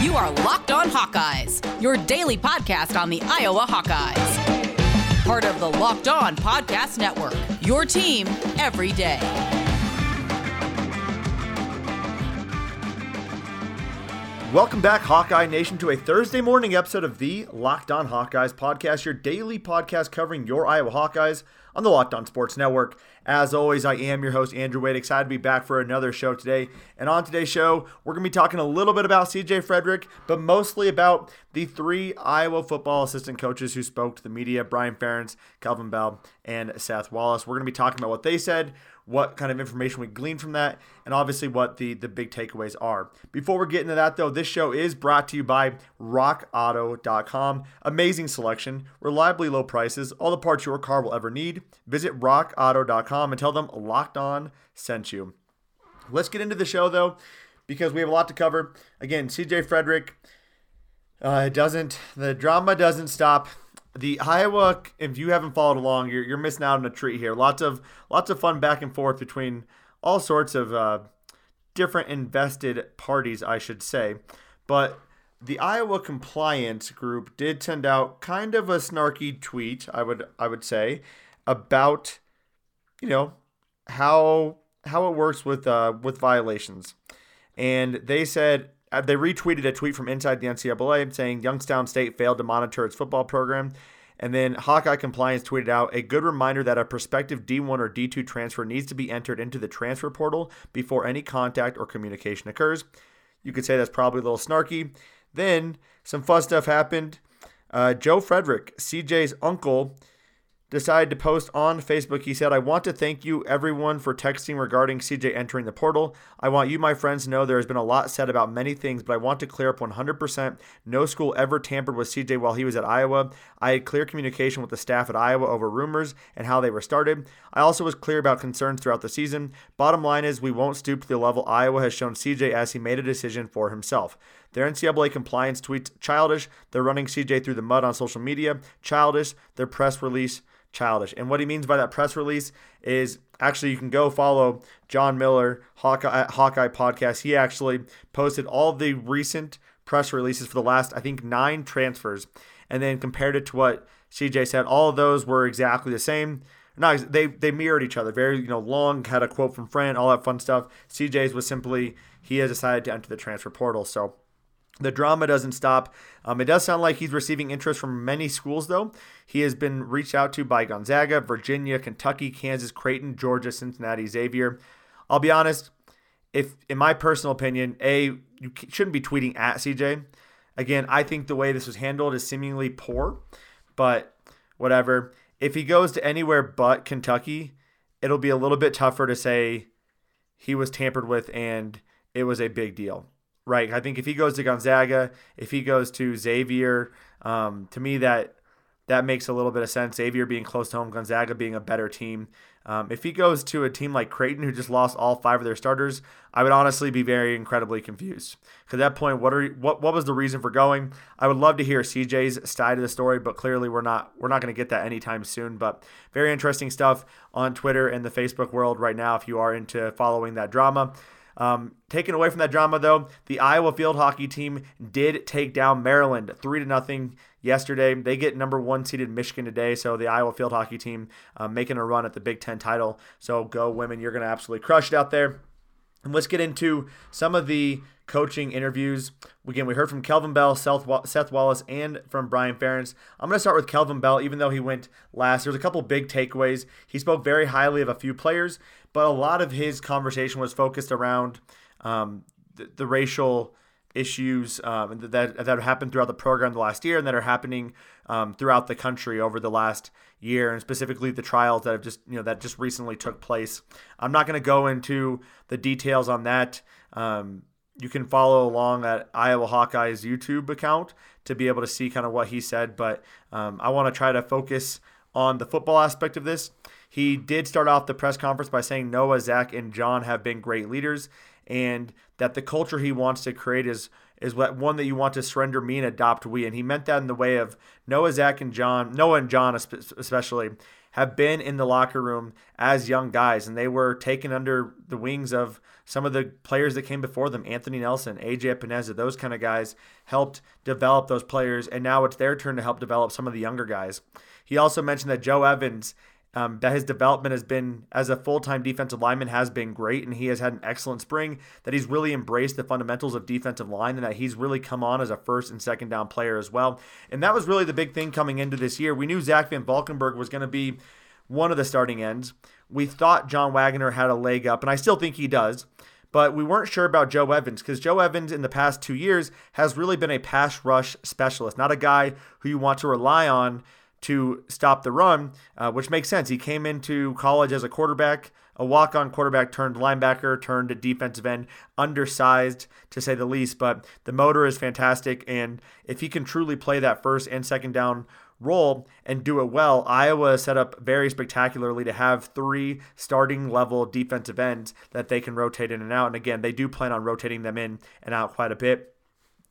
You are Locked On Hawkeyes, your daily podcast on the Iowa Hawkeyes. Part of the Locked On Podcast Network, your team every day. Welcome back, Hawkeye Nation, to a Thursday morning episode of the Locked On Hawkeyes podcast, your daily podcast covering your Iowa Hawkeyes on the Locked On Sports Network. As always, I am your host, Andrew Wade. Excited to be back for another show today. And on today's show, we're going to be talking a little bit about CJ Frederick, but mostly about the three Iowa football assistant coaches who spoke to the media Brian Ferentz, Kelvin Bell, and Seth Wallace. We're going to be talking about what they said, what kind of information we gleaned from that, and obviously what the, the big takeaways are. Before we get into that, though, this show is brought to you by RockAuto.com. Amazing selection, reliably low prices, all the parts your car will ever need. Visit RockAuto.com and tell them Locked On sent you. Let's get into the show, though, because we have a lot to cover. Again, CJ Frederick. Uh, it doesn't, the drama doesn't stop the Iowa, if you haven't followed along, you're, you're missing out on a treat here. Lots of lots of fun back and forth between all sorts of uh, different invested parties, I should say. But the Iowa compliance group did send out kind of a snarky tweet, I would I would say, about you know how how it works with uh, with violations, and they said they retweeted a tweet from inside the NCAA saying Youngstown State failed to monitor its football program. And then Hawkeye Compliance tweeted out a good reminder that a prospective D1 or D2 transfer needs to be entered into the transfer portal before any contact or communication occurs. You could say that's probably a little snarky. Then some fun stuff happened. Uh, Joe Frederick, CJ's uncle, decided to post on Facebook. He said, I want to thank you, everyone, for texting regarding CJ entering the portal. I want you, my friends, to know there has been a lot said about many things, but I want to clear up 100%. No school ever tampered with CJ while he was at Iowa. I had clear communication with the staff at Iowa over rumors and how they were started. I also was clear about concerns throughout the season. Bottom line is, we won't stoop to the level Iowa has shown CJ as he made a decision for himself. Their NCAA compliance tweets childish. They're running CJ through the mud on social media. Childish. Their press release childish. And what he means by that press release is actually you can go follow John Miller, Hawkeye, Hawkeye Podcast. He actually posted all the recent press releases for the last, I think, nine transfers, and then compared it to what CJ said. All of those were exactly the same. No, they they mirrored each other. Very you know long had a quote from Fran, all that fun stuff. CJ's was simply he has decided to enter the transfer portal. So the drama doesn't stop. Um, it does sound like he's receiving interest from many schools, though. He has been reached out to by Gonzaga, Virginia, Kentucky, Kansas, Creighton, Georgia, Cincinnati, Xavier. I'll be honest, if in my personal opinion, A, you shouldn't be tweeting at CJ. Again, I think the way this was handled is seemingly poor, but whatever. If he goes to anywhere but Kentucky, it'll be a little bit tougher to say he was tampered with and it was a big deal right? I think if he goes to Gonzaga, if he goes to Xavier, um, to me that that makes a little bit of sense. Xavier being close to home, Gonzaga being a better team. Um, if he goes to a team like Creighton, who just lost all five of their starters, I would honestly be very incredibly confused. Because at that point, what are what what was the reason for going? I would love to hear CJ's side of the story, but clearly we're not we're not going to get that anytime soon. But very interesting stuff on Twitter and the Facebook world right now. If you are into following that drama. Um, taken away from that drama, though, the Iowa field hockey team did take down Maryland three to nothing yesterday. They get number one seeded Michigan today. So the Iowa field hockey team uh, making a run at the Big Ten title. So go women, you're going to absolutely crush it out there. And let's get into some of the coaching interviews. Again, we heard from Kelvin Bell, Seth Wallace, and from Brian Ferentz. I'm going to start with Kelvin Bell, even though he went last. There's a couple big takeaways. He spoke very highly of a few players, but a lot of his conversation was focused around um, the, the, racial issues um, that that happened throughout the program the last year and that are happening um, throughout the country over the last year, and specifically the trials that have just you know that just recently took place. I'm not going to go into the details on that. Um, you can follow along at Iowa Hawkeyes YouTube account to be able to see kind of what he said, but um, I want to try to focus on the football aspect of this. He did start off the press conference by saying Noah, Zach, and John have been great leaders, and that the culture he wants to create is is what one that you want to surrender me and adopt we. And he meant that in the way of Noah, Zach, and John, Noah and John especially, have been in the locker room as young guys, and they were taken under the wings of some of the players that came before them Anthony Nelson, AJ Epenesa, those kind of guys helped develop those players, and now it's their turn to help develop some of the younger guys. He also mentioned that Joe Evans um, that his development has been as a full-time defensive lineman has been great, and he has had an excellent spring. That he's really embraced the fundamentals of defensive line, and that he's really come on as a first and second down player as well. And that was really the big thing coming into this year. We knew Zach Van Valkenburg was going to be one of the starting ends. We thought John Waggoner had a leg up, and I still think he does. But we weren't sure about Joe Evans because Joe Evans in the past two years has really been a pass rush specialist, not a guy who you want to rely on to stop the run, uh, which makes sense. He came into college as a quarterback, a walk on quarterback turned linebacker, turned defensive end, undersized to say the least, but the motor is fantastic. And if he can truly play that first and second down role and do it well, Iowa set up very spectacularly to have three starting level defensive ends that they can rotate in and out. And again, they do plan on rotating them in and out quite a bit.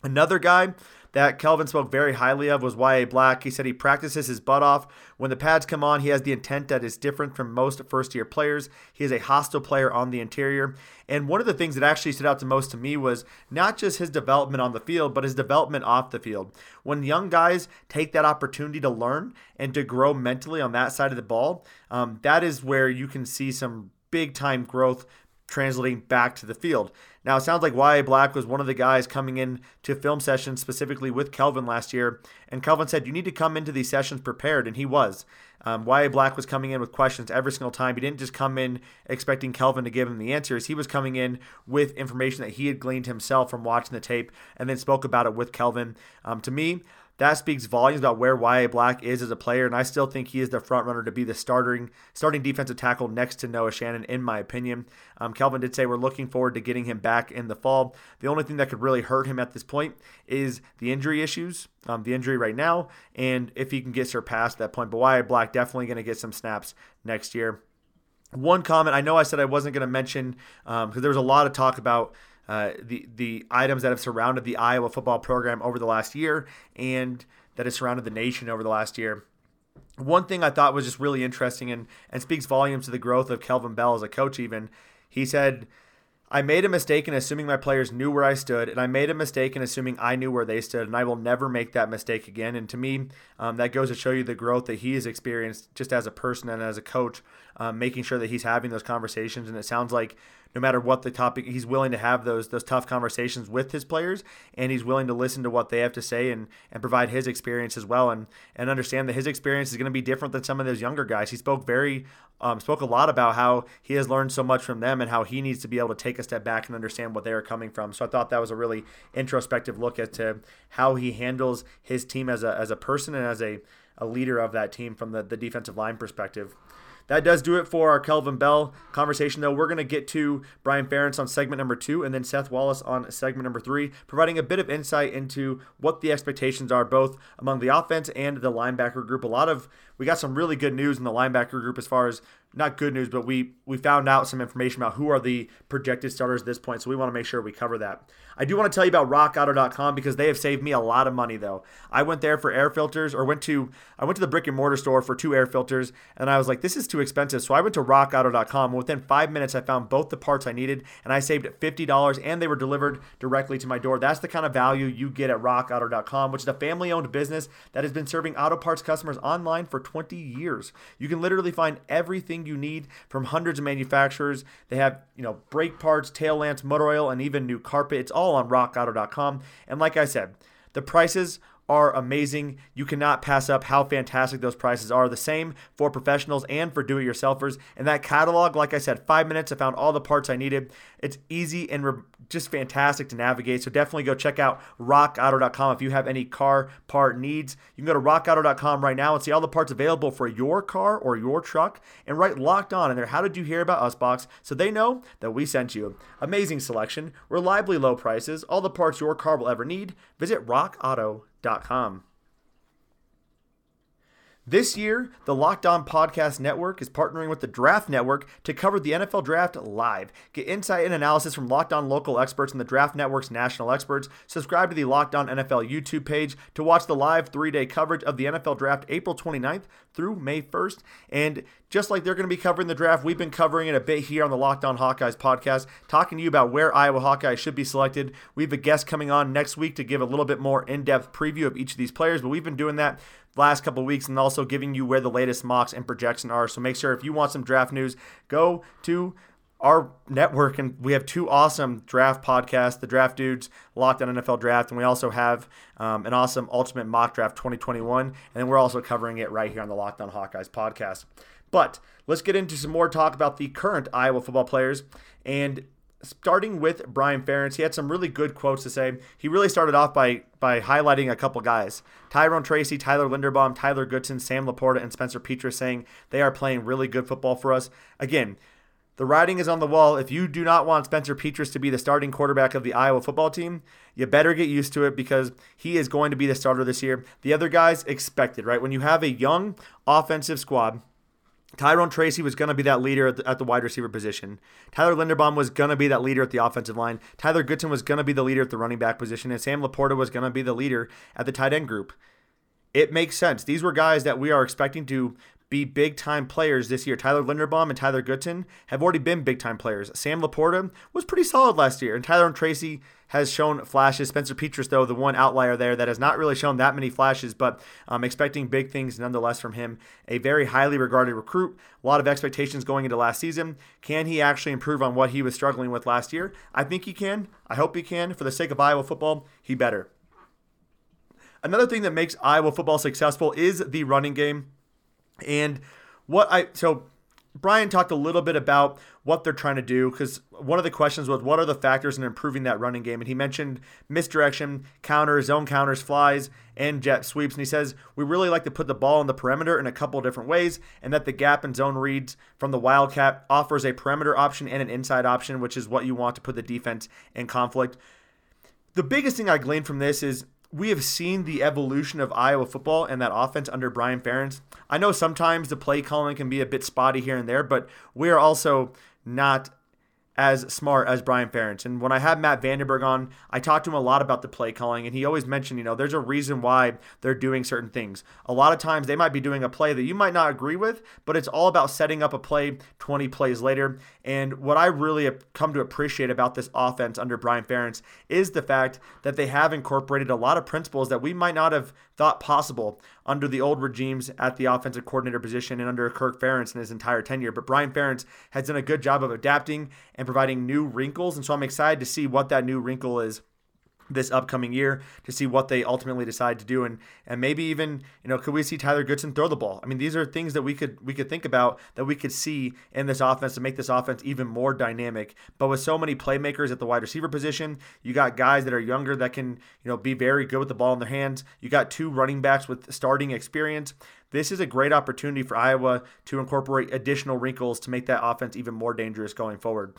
Another guy that Kelvin spoke very highly of was Y.A. Black. He said he practices his butt off. When the pads come on, he has the intent that is different from most first year players. He is a hostile player on the interior. And one of the things that actually stood out the most to me was not just his development on the field, but his development off the field. When young guys take that opportunity to learn and to grow mentally on that side of the ball, um, that is where you can see some big time growth translating back to the field. Now, it sounds like Y.A. Black was one of the guys coming in to film sessions specifically with Kelvin last year. And Kelvin said, You need to come into these sessions prepared. And he was. Um, Y.A. Black was coming in with questions every single time. He didn't just come in expecting Kelvin to give him the answers. He was coming in with information that he had gleaned himself from watching the tape and then spoke about it with Kelvin. Um, to me, that speaks volumes about where Y.A. Black is as a player, and I still think he is the front runner to be the starting starting defensive tackle next to Noah Shannon, in my opinion. Um, Kelvin did say we're looking forward to getting him back in the fall. The only thing that could really hurt him at this point is the injury issues, um, the injury right now, and if he can get surpassed that point. But Y.A. Black definitely going to get some snaps next year. One comment I know I said I wasn't going to mention because um, there was a lot of talk about uh, the the items that have surrounded the Iowa football program over the last year and that has surrounded the nation over the last year. One thing I thought was just really interesting and, and speaks volumes to the growth of Kelvin Bell as a coach, even. He said, I made a mistake in assuming my players knew where I stood, and I made a mistake in assuming I knew where they stood, and I will never make that mistake again. And to me, um, that goes to show you the growth that he has experienced just as a person and as a coach, um, making sure that he's having those conversations. And it sounds like no matter what the topic, he's willing to have those those tough conversations with his players, and he's willing to listen to what they have to say and and provide his experience as well, and and understand that his experience is going to be different than some of those younger guys. He spoke very um, spoke a lot about how he has learned so much from them and how he needs to be able to take a step back and understand what they are coming from. So I thought that was a really introspective look as to how he handles his team as a as a person and as a a leader of that team from the, the defensive line perspective. That does do it for our Kelvin Bell conversation, though. We're going to get to Brian Ferentz on segment number two and then Seth Wallace on segment number three, providing a bit of insight into what the expectations are both among the offense and the linebacker group. A lot of, we got some really good news in the linebacker group as far as not good news, but we we found out some information about who are the projected starters at this point. So we want to make sure we cover that. I do want to tell you about rockauto.com because they have saved me a lot of money though. I went there for air filters or went to I went to the brick and mortar store for two air filters and I was like this is too expensive. So I went to rockauto.com. And within 5 minutes I found both the parts I needed and I saved $50 and they were delivered directly to my door. That's the kind of value you get at rockauto.com, which is a family-owned business that has been serving auto parts customers online for 20 years. You can literally find everything you need from hundreds of manufacturers. They have, you know, brake parts, tail lamps, motor oil, and even new carpet. It's all on rockauto.com. And like I said, the prices are amazing. You cannot pass up how fantastic those prices are. The same for professionals and for do it yourselfers. And that catalog, like I said, five minutes, I found all the parts I needed. It's easy and re- just fantastic to navigate. So definitely go check out rockauto.com if you have any car part needs. You can go to rockauto.com right now and see all the parts available for your car or your truck and write locked on in there. How did you hear about us box so they know that we sent you. Amazing selection, reliably low prices, all the parts your car will ever need. Visit rockauto.com. This year, the Locked On Podcast Network is partnering with the Draft Network to cover the NFL Draft live. Get insight and analysis from Locked On local experts and the Draft Network's national experts. Subscribe to the Locked On NFL YouTube page to watch the live three day coverage of the NFL Draft April 29th through May 1st. And just like they're going to be covering the draft, we've been covering it a bit here on the Locked On Hawkeyes podcast, talking to you about where Iowa Hawkeyes should be selected. We have a guest coming on next week to give a little bit more in depth preview of each of these players, but we've been doing that last couple weeks and also giving you where the latest mocks and projections are. So make sure if you want some draft news, go to our network and we have two awesome draft podcasts the draft dudes locked on nfl draft and we also have um, an awesome ultimate mock draft 2021 and then we're also covering it right here on the locked on hawkeyes podcast but let's get into some more talk about the current iowa football players and starting with Brian Ferentz, he had some really good quotes to say. He really started off by by highlighting a couple guys: Tyrone Tracy, Tyler Linderbaum, Tyler Goodson, Sam Laporta, and Spencer Petras, saying they are playing really good football for us. Again. The writing is on the wall. If you do not want Spencer Petras to be the starting quarterback of the Iowa football team, you better get used to it because he is going to be the starter this year. The other guys expected, right? When you have a young offensive squad Tyrone Tracy was going to be that leader at the, at the, wide receiver position. Tyler Linderbaum was going to be that leader at the offensive line. Tyler Goodson was going to be the leader at the running back position. And Sam Laporta was going to be the leader at the tight end group. It makes sense. These were guys that we are expecting to be big time players this year. Tyler Linderbaum and Tyler Goodson have already been big time players. Sam Laporta was pretty solid last year. And Tyler and Tracy has shown flashes. Spencer Petras, though, the one outlier there that has not really shown that many flashes, but I'm expecting big things nonetheless from him. A very highly regarded recruit. A lot of expectations going into last season. Can he actually improve on what he was struggling with last year? I think he can. I hope he can. For the sake of Iowa football, he better. Another thing that makes Iowa football successful is the running game. And what I so Brian talked a little bit about what they're trying to do because one of the questions was what are the factors in improving that running game? And he mentioned misdirection counters zone counters flies and jet sweeps. And he says we really like to put the ball in the perimeter in a couple different ways and that the gap and zone reads from the wildcat offers a perimeter option and an inside option which is what you want to put the defense in conflict. The biggest thing i gleaned from this is we have seen the evolution of Iowa football and that offense under Brian Ferentz. I know sometimes the play calling can be a bit spotty here and there, but we are also not as smart as Brian Ferentz. And when I had Matt Vandenberg on, I talked to him a lot about the play calling, and he always mentioned, you know, there's a reason why they're doing certain things. A lot of times they might be doing a play that you might not agree with, but it's all about setting up a play 20 plays later. And what I really have come to appreciate about this offense under Brian Ferentz is the fact that they have incorporated a lot of principles that we might not have thought possible under the old regimes at the offensive coordinator position and under Kirk Ferentz in his entire tenure. But Brian Ferentz has done a good job of adapting and providing new wrinkles. And so I'm excited to see what that new wrinkle is this upcoming year to see what they ultimately decide to do. And and maybe even you know could we see Tyler Goodson throw the ball? I mean these are things that we could we could think about that we could see in this offense to make this offense even more dynamic. But with so many playmakers at the wide receiver position you got guys that are younger that can you know be very good with the ball in their hands. You got two running backs with starting experience. This is a great opportunity for Iowa to incorporate additional wrinkles to make that offense even more dangerous going forward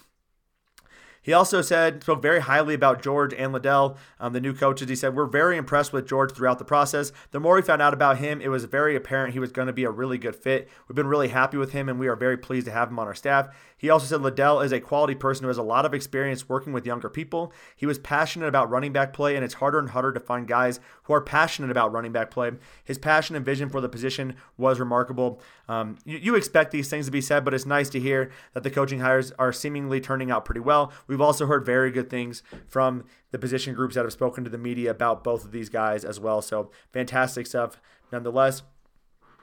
he also said, spoke very highly about George and Liddell, um, the new coaches. He said, We're very impressed with George throughout the process. The more we found out about him, it was very apparent he was going to be a really good fit. We've been really happy with him, and we are very pleased to have him on our staff. He also said Liddell is a quality person who has a lot of experience working with younger people. He was passionate about running back play, and it's harder and harder to find guys who are passionate about running back play. His passion and vision for the position was remarkable. Um, you, you expect these things to be said, but it's nice to hear that the coaching hires are seemingly turning out pretty well. We've We've also heard very good things from the position groups that have spoken to the media about both of these guys as well. So fantastic stuff nonetheless.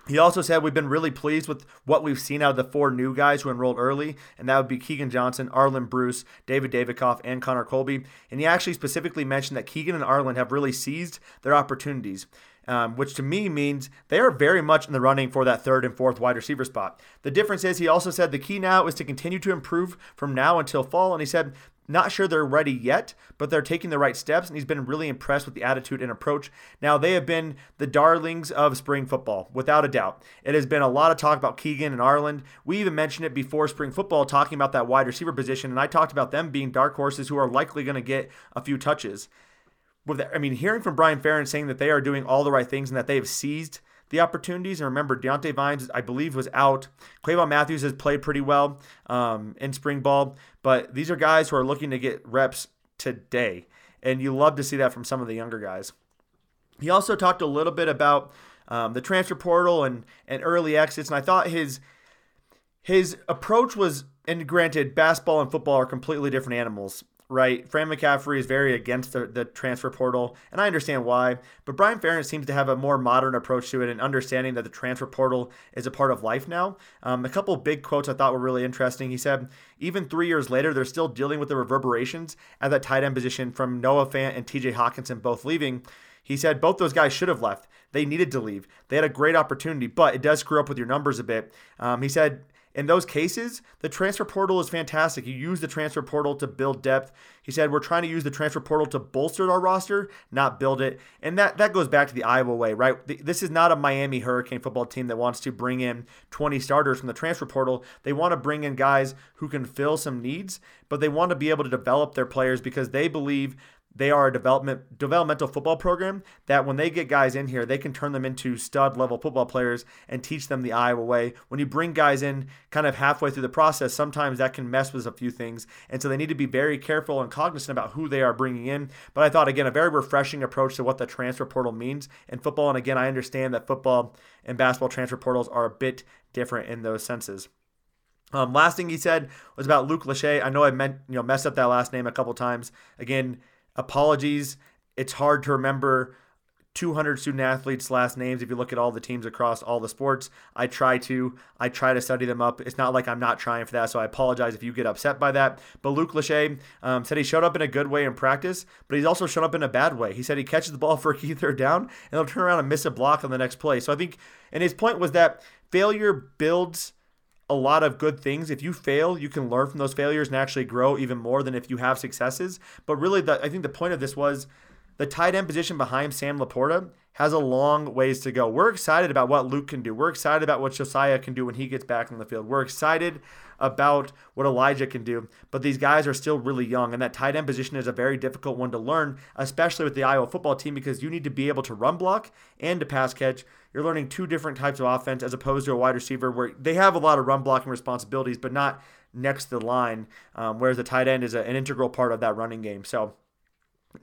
He also said we've been really pleased with what we've seen out of the four new guys who enrolled early, and that would be Keegan Johnson, Arland Bruce, David Davidkov, and Connor Colby. And he actually specifically mentioned that Keegan and Arlen have really seized their opportunities um, which to me means they are very much in the running for that third and fourth wide receiver spot. The difference is he also said the key now is to continue to improve from now until fall, and he said not sure they're ready yet, but they're taking the right steps, and he's been really impressed with the attitude and approach. Now, they have been the darlings of spring football, without a doubt. It has been a lot of talk about Keegan and Arland. We even mentioned it before spring football, talking about that wide receiver position, and I talked about them being dark horses who are likely going to get a few touches with I mean, hearing from Brian Ferentz saying that they are doing all the right things and that they have seized the opportunities. And remember, Diante Vines, I believe, was out. Quavon Matthews has played pretty well um, in spring ball, but these are guys who are looking to get reps today. And you love to see that from some of the younger guys. He also talked a little bit about um, the transfer portal and, and early exits, and I thought his his approach was, and granted, basketball and football are completely different animals right? Fran McCaffery is very against the, the, transfer portal, and I understand why. But Brian Ferentz seems to have a more modern approach to it and understanding that the transfer portal is a part of life now. Um, a couple big quotes I thought were really interesting. He said, even three years later, they're still dealing with the reverberations at that tight end position from Noah Fant and TJ Hockenson both leaving. He said both those guys should have left. They needed to leave. They had a great opportunity, but it does screw up with your numbers a bit. Um, he said in those cases, the transfer portal is fantastic. You use the transfer portal to build depth. He said we're trying to use the transfer portal to bolster our roster, not build it. And that that goes back to the Iowa way, right? This is not a Miami Hurricane football team that wants to bring in 20 starters from the transfer portal. They want to bring in guys who can fill some needs, but they want to be able to develop their players because they believe they are a development developmental football program that when they get guys in here, they can turn them into stud level football players and teach them the Iowa way. When you bring guys in kind of halfway through the process, sometimes that can mess with a few things. And so they need to be very careful and cognizant about who they are bringing in. But I thought, again, a very refreshing approach to what the transfer portal means in football. And again, I understand that football and basketball transfer portals are a bit different in those senses. Um, last thing he said was about Luke Lachey. I know I meant you know messed up that last name a couple times. Again, Apologies. It's hard to remember 200 student athletes' last names if you look at all the teams across all the sports. I try to. I try to study them up. It's not like I'm not trying for that, so I apologize if you get upset by that. But Luke Lachey um, said he showed up in a good way in practice, but he's also shown up in a bad way. He said he catches the ball for a key third down and he'll turn around and miss a block on the next play. So I think, and his point was that failure builds a lot of good things. If you fail, you can learn from those failures and actually grow even more than if you have successes. But really, the, I think the point of this was the tight end position behind Sam LaPorta has a long ways to go. We're excited about what Luke can do. We're excited about what Josiah can do when he gets back on the field. We're excited about what Elijah can do, but these guys are still really young, and that tight end position is a very difficult one to learn, especially with the Iowa football team, because you need to be able to run block and to pass catch. You're learning two different types of offense as opposed to a wide receiver where they have a lot of run blocking responsibilities, but not next to the line, um, whereas the tight end is a, an integral part of that running game. So,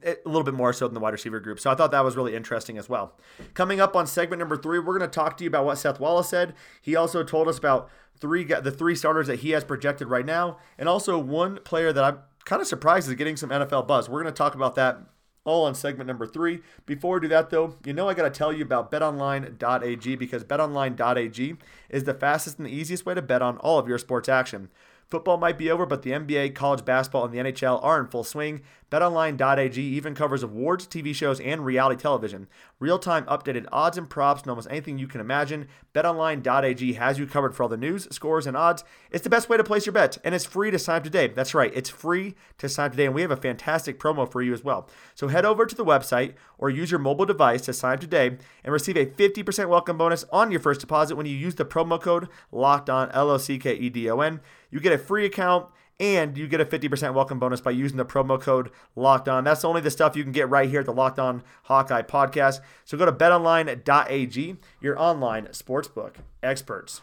a little bit more so than the wide receiver group. So I thought that was really interesting as well. Coming up on segment number three, we're going to talk to you about what Seth Wallace said. He also told us about three the three starters that he has projected right now, and also one player that I'm kind of surprised is getting some NFL buzz. We're going to talk about that all on segment number three. Before we do that, though, you know I got to tell you about betonline.ag because betonline.ag is the fastest and the easiest way to bet on all of your sports action. Football might be over, but the NBA, college basketball, and the NHL are in full swing. BetOnline.ag even covers awards, TV shows, and reality television. Real time updated odds and props and almost anything you can imagine. BetOnline.ag has you covered for all the news, scores, and odds. It's the best way to place your bet, and it's free to sign up today. That's right, it's free to sign up today, and we have a fantastic promo for you as well. So head over to the website or use your mobile device to sign up today and receive a 50% welcome bonus on your first deposit when you use the promo code LOCKED ON, L O C K E D O N. You get a free account and you get a 50% welcome bonus by using the promo code locked on. That's only the stuff you can get right here at the locked on hawkeye podcast. So go to betonline.ag your online sportsbook experts.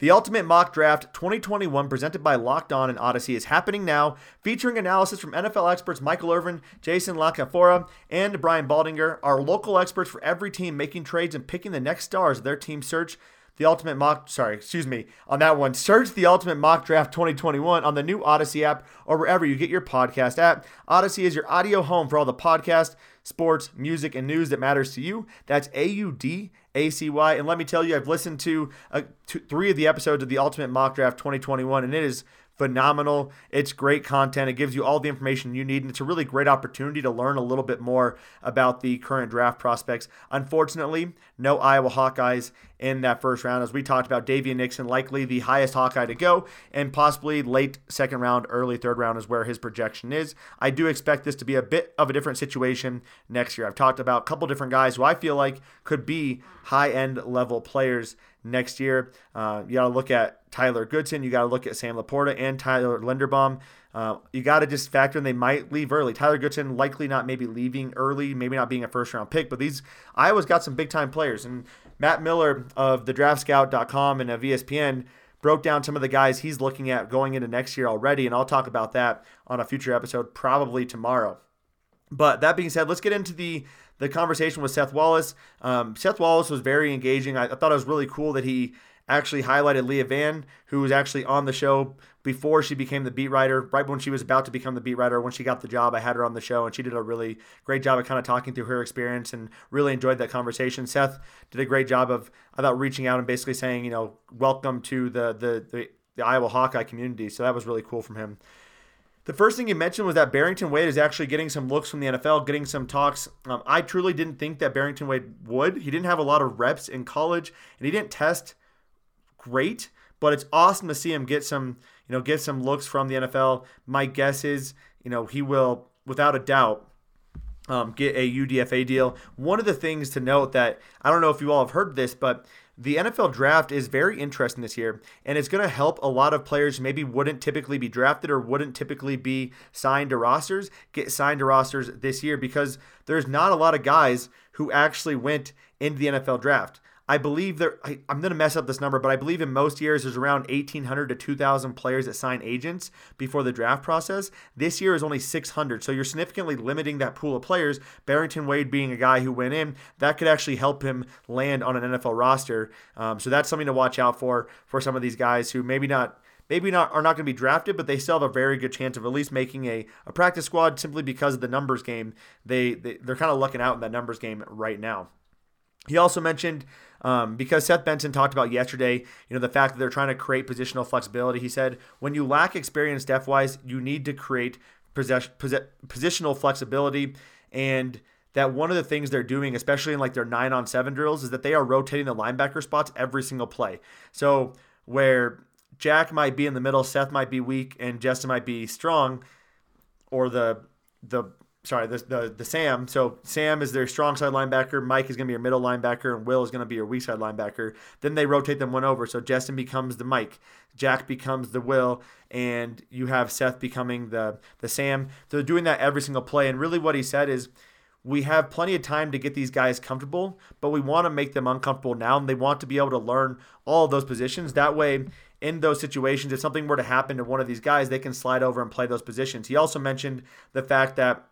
The Ultimate Mock Draft 2021 presented by Locked On and Audacy is happening now, featuring analysis from NFL experts Michael Irvin, Jason La Canfora, and Brian Baldinger, our local experts for every team making trades and picking the next stars of their team search the Ultimate Mock, sorry, excuse me, on that one. Search the Ultimate Mock Draft 2021 on the new Audacy app or wherever you get your podcast app. Audacy is your audio home for all the podcast, sports, music, and news that matters to you. That's A U D A C Y. And let me tell you, I've listened to, uh, to three of the episodes of the Ultimate Mock Draft 2021, and it is phenomenal. It's great content. It gives you all the information you need, and it's a really great opportunity to learn a little bit more about the current draft prospects. Unfortunately, no Iowa Hawkeyes in that first round. As we talked about, Daviyon Nixon, likely the highest Hawkeye to go, and possibly late second round, early third round is where his projection is. I do expect this to be a bit of a different situation next year. I've talked about a couple different guys who I feel like could be high end level players next year. Uh, you got to look at Tyler Goodson. You got to look at Sam LaPorta and Tyler Linderbaum. uh, you got to just factor in they might leave early. Tyler Goodson likely not maybe leaving early, maybe not being a first round pick, but these Iowa's got some big time players. And Matt Miller of the draftscout.com and of ESPN broke down some of the guys he's looking at going into next year already, and I'll talk about that on a future episode probably tomorrow. But that being said, let's get into the the conversation with Seth Wallace. Um, Seth Wallace was very engaging. I, I, thought it was really cool that he actually highlighted Leah Vann, who was actually on the show before she became the beat writer, right when she was about to become the beat writer. When she got the job, I had her on the show, and she did a really great job of kind of talking through her experience and really enjoyed that conversation. Seth did a great job of, I thought, reaching out and basically saying, you know, welcome to the the, the, the Iowa Hawkeye community. So that was really cool from him. The first thing you mentioned was that Barrington Wade is actually getting some looks from the NFL, getting some talks. Um, I truly didn't think that Barrington Wade would. He didn't have a lot of reps in college, and he didn't test great. But it's awesome to see him get some, you know, get some looks from the NFL. My guess is, you know, he will, without a doubt, um, get a UDFA deal. One of the things to note that I don't know if you all have heard this, but the NFL draft is very interesting this year, and it's going to help a lot of players maybe wouldn't typically be drafted or wouldn't typically be signed to rosters get signed to rosters this year because there's not a lot of guys who actually went into the NFL draft. I believe there. I, am going to mess up this number, but I believe in most years there's around 1,800 to 2,000 players that sign agents before the draft process. This year is only 600, so you're significantly limiting that pool of players. Barrington Wade being a guy who went in, that could actually help him land on an NFL roster. Um, so that's something to watch out for for some of these guys who maybe not maybe not are not going to be drafted, but they still have a very good chance of at least making a, a practice squad simply because of the numbers game. They, they they're kind of lucking out in that numbers game right now. He also mentioned um, because Seth Benson talked about yesterday, you know, the fact that they're trying to create positional flexibility. He said, when you lack experience depth wise, you need to create possess- poss- positional flexibility. And that one of the things they're doing, especially in like their nine on seven drills, is that they are rotating the linebacker spots every single play. So where Jack might be in the middle, Seth might be weak, and Justin might be strong, or the the sorry, the, the, the Sam. So Sam is their strong side linebacker. Mike is going to be your middle linebacker, and Will is going to be your weak side linebacker. Then they rotate them one over. So Justin becomes the Mike, Jack becomes the Will, and you have Seth becoming the the Sam. So they're doing that every single play. And really, what he said is. We have plenty of time to get these guys comfortable, but we want to make them uncomfortable now, and they want to be able to learn all those positions. That way, in those situations, if something were to happen to one of these guys, they can slide over and play those positions. He also mentioned the fact that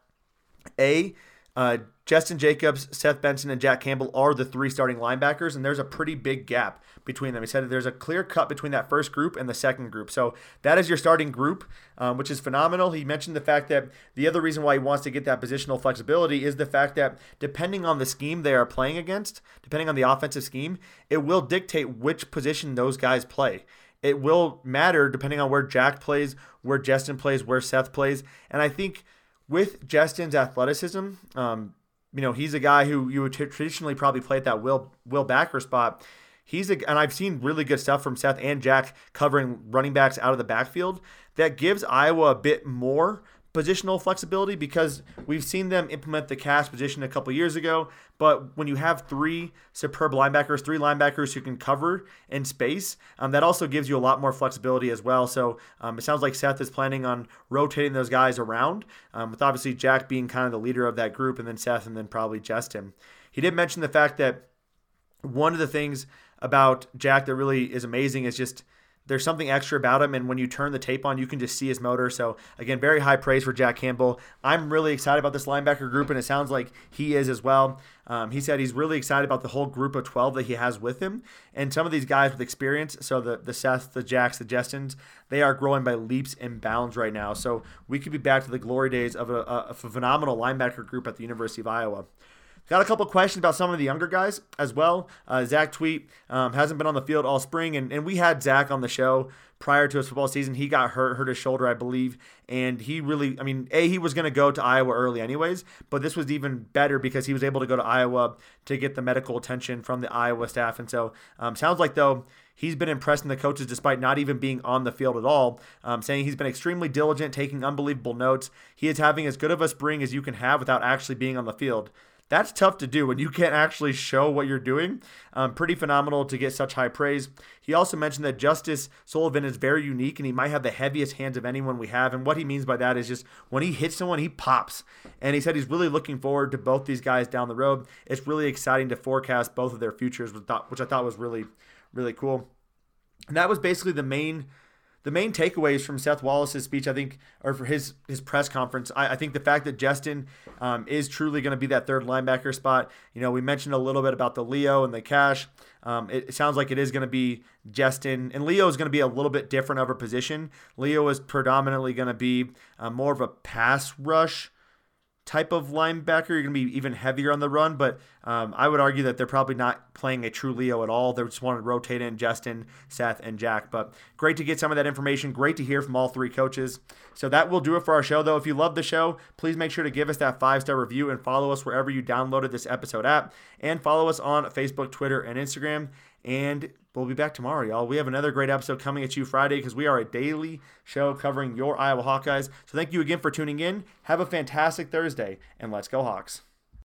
a, uh, Justin Jacobs, Seth Benson, and Jack Campbell are the three starting linebackers, and there's a pretty big gap between them. He said there's a clear cut between that first group and the second group. So that is your starting group, um, which is phenomenal. He mentioned the fact that the other reason why he wants to get that positional flexibility is the fact that depending on the scheme they are playing against, depending on the offensive scheme, it will dictate which position those guys play. It will matter depending on where Jack plays, where Justin plays, where Seth plays. And I think – with Justin's athleticism, um, you know, he's a guy who you would t- traditionally probably play at that will will backer spot. He's a, and I've seen really good stuff from Seth and Jack covering running backs out of the backfield that gives Iowa a bit more positional flexibility because we've seen them implement the cash position a couple years ago. But when you have three superb linebackers, three linebackers who can cover in space, um, that also gives you a lot more flexibility as well. So um, it sounds like Seth is planning on rotating those guys around, um, with obviously Jack being kind of the leader of that group, and then Seth, and then probably Justin. He did mention the fact that one of the things about Jack that really is amazing is just there's something extra about him, and when you turn the tape on, you can just see his motor. So again, very high praise for Jack Campbell. I'm really excited about this linebacker group, and it sounds like he is as well. Um, he said he's really excited about the whole group of 12 that he has with him, and some of these guys with experience. So the the Seth, the Jacks, the Justins, they are growing by leaps and bounds right now. So we could be back to the glory days of a, a, a phenomenal linebacker group at the University of Iowa. Got a couple questions about some of the younger guys as well. Uh, Zach Tweet um, hasn't been on the field all spring, and, and we had Zach on the show prior to his football season. He got hurt, hurt his shoulder, I believe, and he really, I mean, A, he was going to go to Iowa early anyways, but this was even better because he was able to go to Iowa to get the medical attention from the Iowa staff. And so, um, sounds like, though, he's been impressing the coaches despite not even being on the field at all, um, saying he's been extremely diligent, taking unbelievable notes. He is having as good of a spring as you can have without actually being on the field. That's tough to do when you can't actually show what you're doing. Um, pretty phenomenal to get such high praise. He also mentioned that Justice Sullivan is very unique and he might have the heaviest hands of anyone we have. And what he means by that is just when he hits someone, he pops. And he said he's really looking forward to both these guys down the road. It's really exciting to forecast both of their futures, which I thought was really, really cool. And that was basically the main the main takeaways from Seth Wallace's speech, I think, or for his his press conference, I, I think the fact that Justin um, is truly going to be that third linebacker spot. You know, we mentioned a little bit about the Leo and the Cash. Um, it, it, sounds like it is going to be Justin, and Leo is going to be a little bit different of a position. Leo is predominantly going to be uh, more of a pass rush type of linebacker. You're going to be even heavier on the run, but um, I would argue that they're probably not playing a true Leo at all. They just want to rotate in Justin, Seth, and Jack. But great to get some of that information. Great to hear from all three coaches. So that will do it for our show, though. If you love the show, please make sure to give us that five star review and follow us wherever you downloaded this episode app. And follow us on Facebook, Twitter, and Instagram. And we'll be back tomorrow, y'all. We have another great episode coming at you Friday because we are a daily show covering your Iowa Hawkeyes. So thank you again for tuning in. Have a fantastic Thursday, and let's go, Hawks.